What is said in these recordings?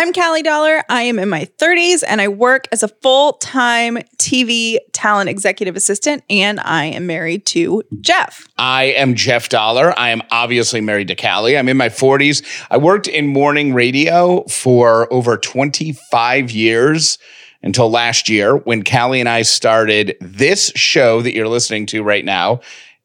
I'm Callie Dollar. I am in my 30s and I work as a full time TV talent executive assistant, and I am married to Jeff. I am Jeff Dollar. I am obviously married to Callie. I'm in my 40s. I worked in morning radio for over 25 years until last year when Callie and I started this show that you're listening to right now.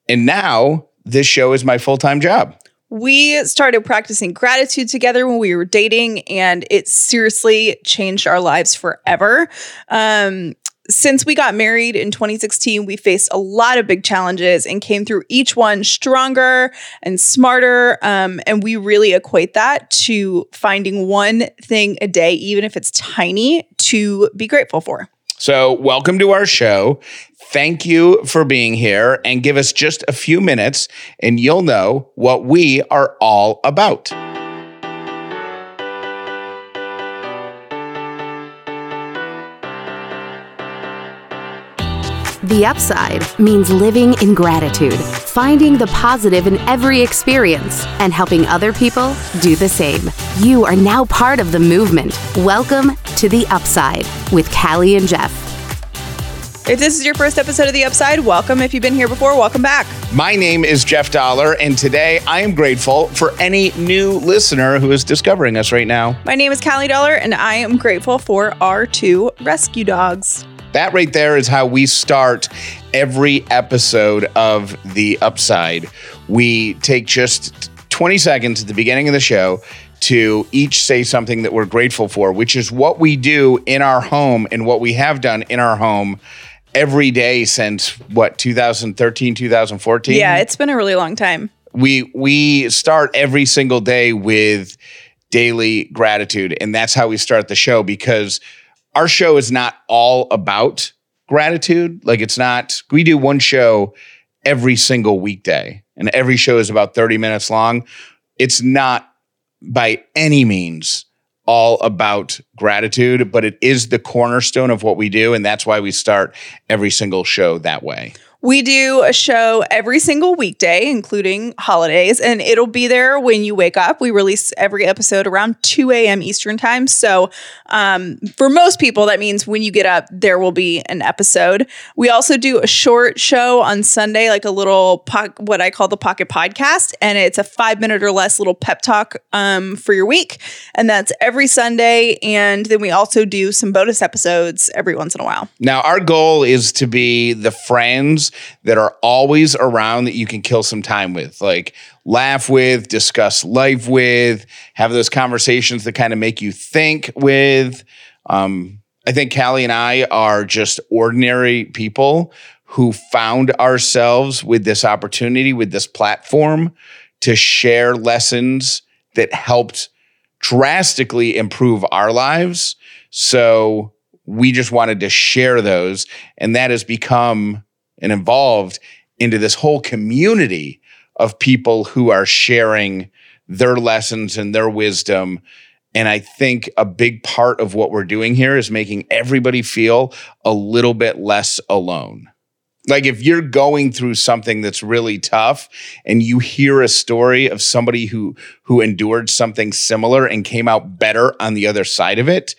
And now this show is my full time job. We started practicing gratitude together when we were dating, and it seriously changed our lives forever. Um, since we got married in 2016, we faced a lot of big challenges and came through each one stronger and smarter. Um, and we really equate that to finding one thing a day, even if it's tiny, to be grateful for. So, welcome to our show. Thank you for being here and give us just a few minutes, and you'll know what we are all about. The upside means living in gratitude, finding the positive in every experience, and helping other people do the same. You are now part of the movement. Welcome to The Upside with Callie and Jeff. If this is your first episode of The Upside, welcome. If you've been here before, welcome back. My name is Jeff Dollar, and today I am grateful for any new listener who is discovering us right now. My name is Callie Dollar, and I am grateful for our two rescue dogs. That right there is how we start every episode of The Upside. We take just 20 seconds at the beginning of the show to each say something that we're grateful for, which is what we do in our home and what we have done in our home every day since what 2013 2014 Yeah, it's been a really long time. we we start every single day with daily gratitude and that's how we start the show because our show is not all about gratitude. Like it's not we do one show every single weekday and every show is about 30 minutes long. It's not by any means all about gratitude but it is the cornerstone of what we do and that's why we start every single show that way We do a show every single weekday, including holidays, and it'll be there when you wake up. We release every episode around 2 a.m. Eastern time. So, um, for most people, that means when you get up, there will be an episode. We also do a short show on Sunday, like a little, po- what I call the pocket podcast, and it's a five minute or less little pep talk um, for your week. And that's every Sunday. And then we also do some bonus episodes every once in a while. Now, our goal is to be the friends that are always around that you can kill some time with, like laugh with, discuss life with, have those conversations that kind of make you think with. Um, I think Callie and I are just ordinary people who found ourselves with this opportunity, with this platform to share lessons that helped drastically improve our lives. So we just wanted to share those. And that has become and evolved into this whole community of people who are sharing their lessons and their wisdom. And I think a big part of what we're doing here is making everybody feel a little bit less alone. Like if you're going through something that's really tough and you hear a story of somebody who who endured something similar and came out better on the other side of it,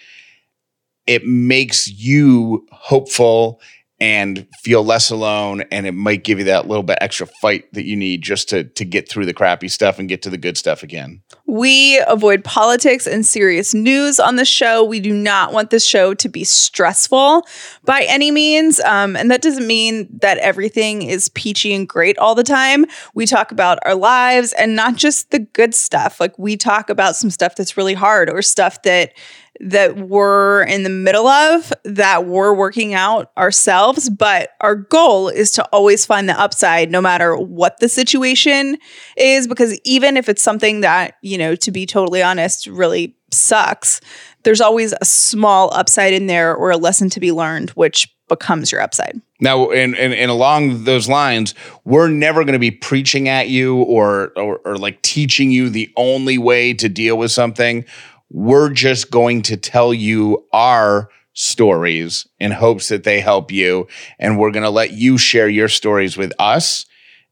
it makes you hopeful and feel less alone and it might give you that little bit extra fight that you need just to to get through the crappy stuff and get to the good stuff again. We avoid politics and serious news on the show. We do not want this show to be stressful by any means. Um, and that doesn't mean that everything is peachy and great all the time. We talk about our lives and not just the good stuff. Like we talk about some stuff that's really hard or stuff that that we're in the middle of that we're working out ourselves but our goal is to always find the upside no matter what the situation is because even if it's something that you know to be totally honest really sucks there's always a small upside in there or a lesson to be learned which becomes your upside Now, and, and, and along those lines, we're never going to be preaching at you or, or or like teaching you the only way to deal with something. We're just going to tell you our stories in hopes that they help you, and we're going to let you share your stories with us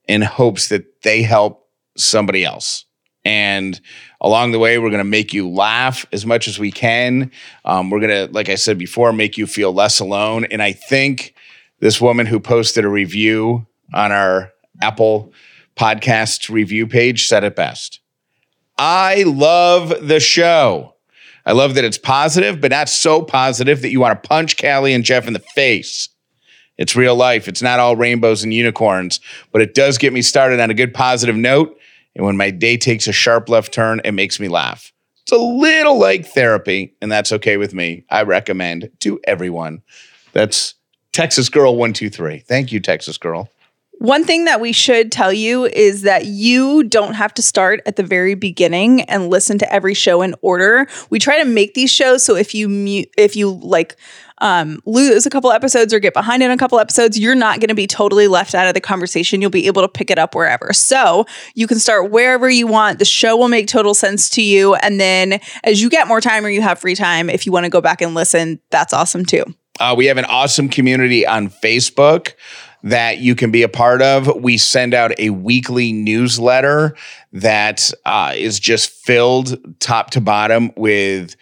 in hopes that they help somebody else. And along the way, we're going to make you laugh as much as we can. Um, we're going to, like I said before, make you feel less alone. And I think this woman who posted a review on our Apple podcast review page said it best. I love the show. I love that it's positive, but not so positive that you want to punch Callie and Jeff in the face. It's real life. It's not all rainbows and unicorns, but it does get me started on a good positive note. And when my day takes a sharp left turn, it makes me laugh. It's a little like therapy, and that's okay with me. I recommend to everyone. That's Texas Girl 123. Thank you, Texas Girl. One thing that we should tell you is that you don't have to start at the very beginning and listen to every show in order. We try to make these shows so if you if you like um, lose a couple episodes or get behind in a couple episodes, you're not going to be totally left out of the conversation. You'll be able to pick it up wherever. So you can start wherever you want. The show will make total sense to you. And then as you get more time or you have free time, if you want to go back and listen, that's awesome too. Uh, we have an awesome community on Facebook that you can be a part of. We send out a weekly newsletter that uh, is just filled top to bottom with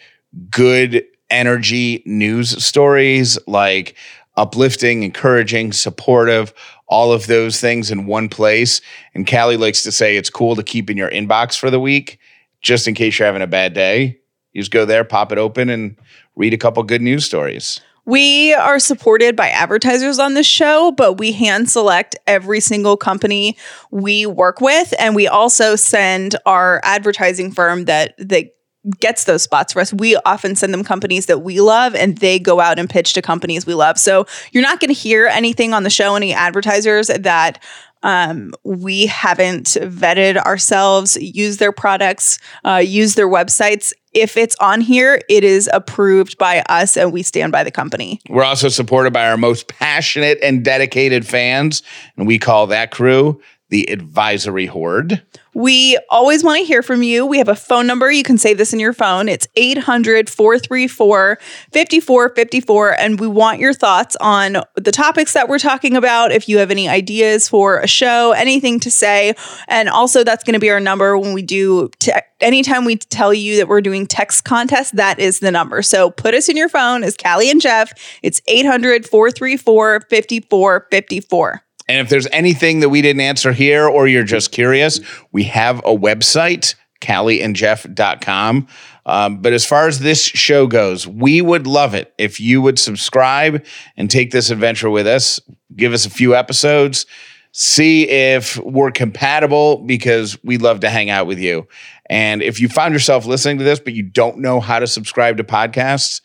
good energy news stories like uplifting, encouraging, supportive, all of those things in one place. And Callie likes to say it's cool to keep in your inbox for the week just in case you're having a bad day. You just go there, pop it open, and read a couple good news stories. We are supported by advertisers on this show, but we hand select every single company we work with. And we also send our advertising firm that, that gets those spots for us. We often send them companies that we love and they go out and pitch to companies we love. So you're not going to hear anything on the show, any advertisers that um, we haven't vetted ourselves, use their products, uh, use their websites. If it's on here, it is approved by us and we stand by the company. We're also supported by our most passionate and dedicated fans, and we call that crew the Advisory Horde. We always want to hear from you. We have a phone number. You can save this in your phone. It's 800 434 5454. And we want your thoughts on the topics that we're talking about. If you have any ideas for a show, anything to say. And also, that's going to be our number when we do, te- anytime we tell you that we're doing text contest, that is the number. So put us in your phone as Callie and Jeff. It's 800 434 5454. And if there's anything that we didn't answer here or you're just curious, we have a website, callieandjeff.com. Um, but as far as this show goes, we would love it if you would subscribe and take this adventure with us. Give us a few episodes, see if we're compatible because we'd love to hang out with you. And if you found yourself listening to this, but you don't know how to subscribe to podcasts,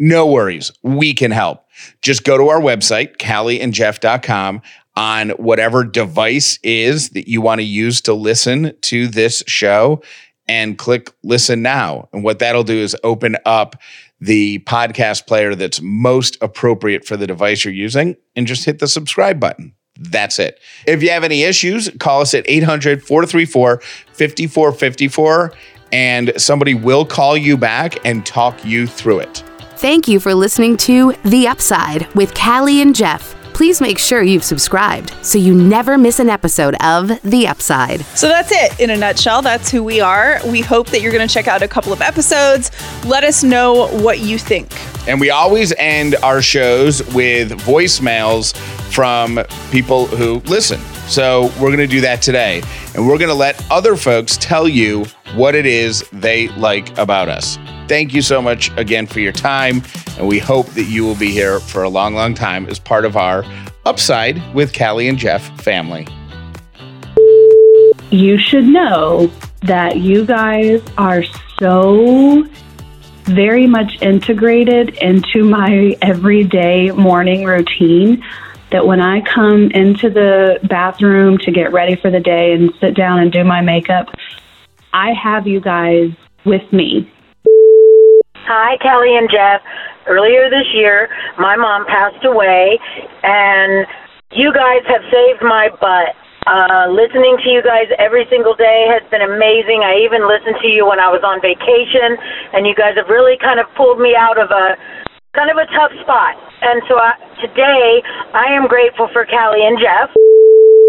no worries. We can help. Just go to our website, callieandjeff.com on whatever device is that you want to use to listen to this show and click listen now. And what that'll do is open up the podcast player that's most appropriate for the device you're using and just hit the subscribe button. That's it. If you have any issues, call us at 800 434 5454 and somebody will call you back and talk you through it. Thank you for listening to The Upside with Callie and Jeff please make sure you've subscribed so you never miss an episode of The Upside. So that's it in a nutshell. That's who we are. We hope that you're going to check out a couple of episodes. Let us know what you think. And we always end our shows with voicemails from people who listen. So we're going to do that today. And we're going to let other folks tell you what it is they like about us. Thank you so much again for your time. And we hope that you will be here for a long, long time as part of our Upside with Callie and Jeff family. You should know that you guys are so very much integrated into my everyday morning routine that when I come into the bathroom to get ready for the day and sit down and do my makeup, I have you guys with me Hi, Callie and Jeff. Earlier this year, my mom passed away, and you guys have saved my butt. Uh, listening to you guys every single day has been amazing. I even listened to you when I was on vacation, and you guys have really kind of pulled me out of a kind of a tough spot. And so I, today, I am grateful for Callie and Jeff.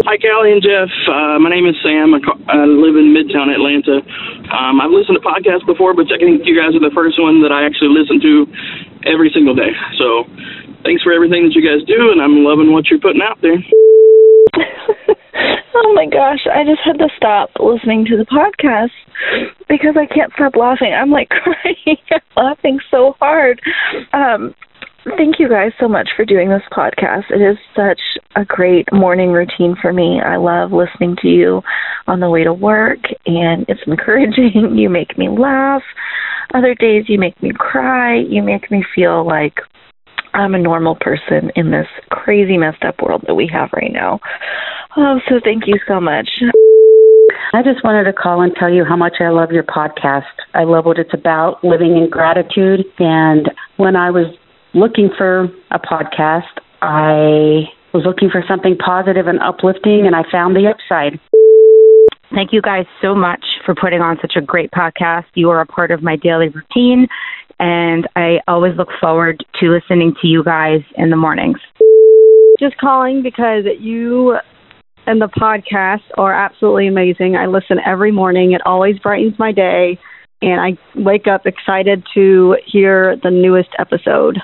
Hi, Callie and Jeff. Uh, my name is Sam. I, I live in Midtown Atlanta. Um, I've listened to podcasts before, but I think you guys are the first one that I actually listen to every single day. So thanks for everything that you guys do, and I'm loving what you're putting out there. oh my gosh, I just had to stop listening to the podcast because I can't stop laughing. I'm like crying, laughing so hard. Um, thank you guys so much for doing this podcast. It is such a great morning routine for me. I love listening to you on the way to work, and it's encouraging. You make me laugh. Other days, you make me cry. You make me feel like I'm a normal person in this crazy messed up world that we have right now. Oh, so thank you so much. I just wanted to call and tell you how much I love your podcast. I love what it's about, living in gratitude. And when I was looking for a podcast, I was looking for something positive and uplifting, and I found the upside. Thank you guys so much for putting on such a great podcast. You are a part of my daily routine, and I always look forward to listening to you guys in the mornings. Just calling because you and the podcast are absolutely amazing. I listen every morning, it always brightens my day, and I wake up excited to hear the newest episode.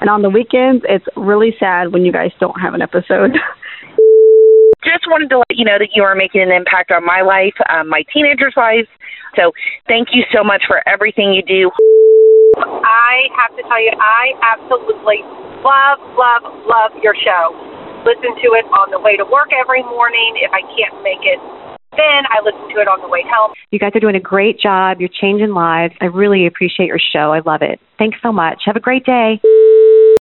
And on the weekends, it's really sad when you guys don't have an episode. Just wanted to let you know that you are making an impact on my life, um, my teenager's life. So thank you so much for everything you do. I have to tell you, I absolutely love, love, love your show. Listen to it on the way to work every morning. If I can't make it then I listen to it on the way home. You guys are doing a great job. You're changing lives. I really appreciate your show. I love it. Thanks so much. Have a great day.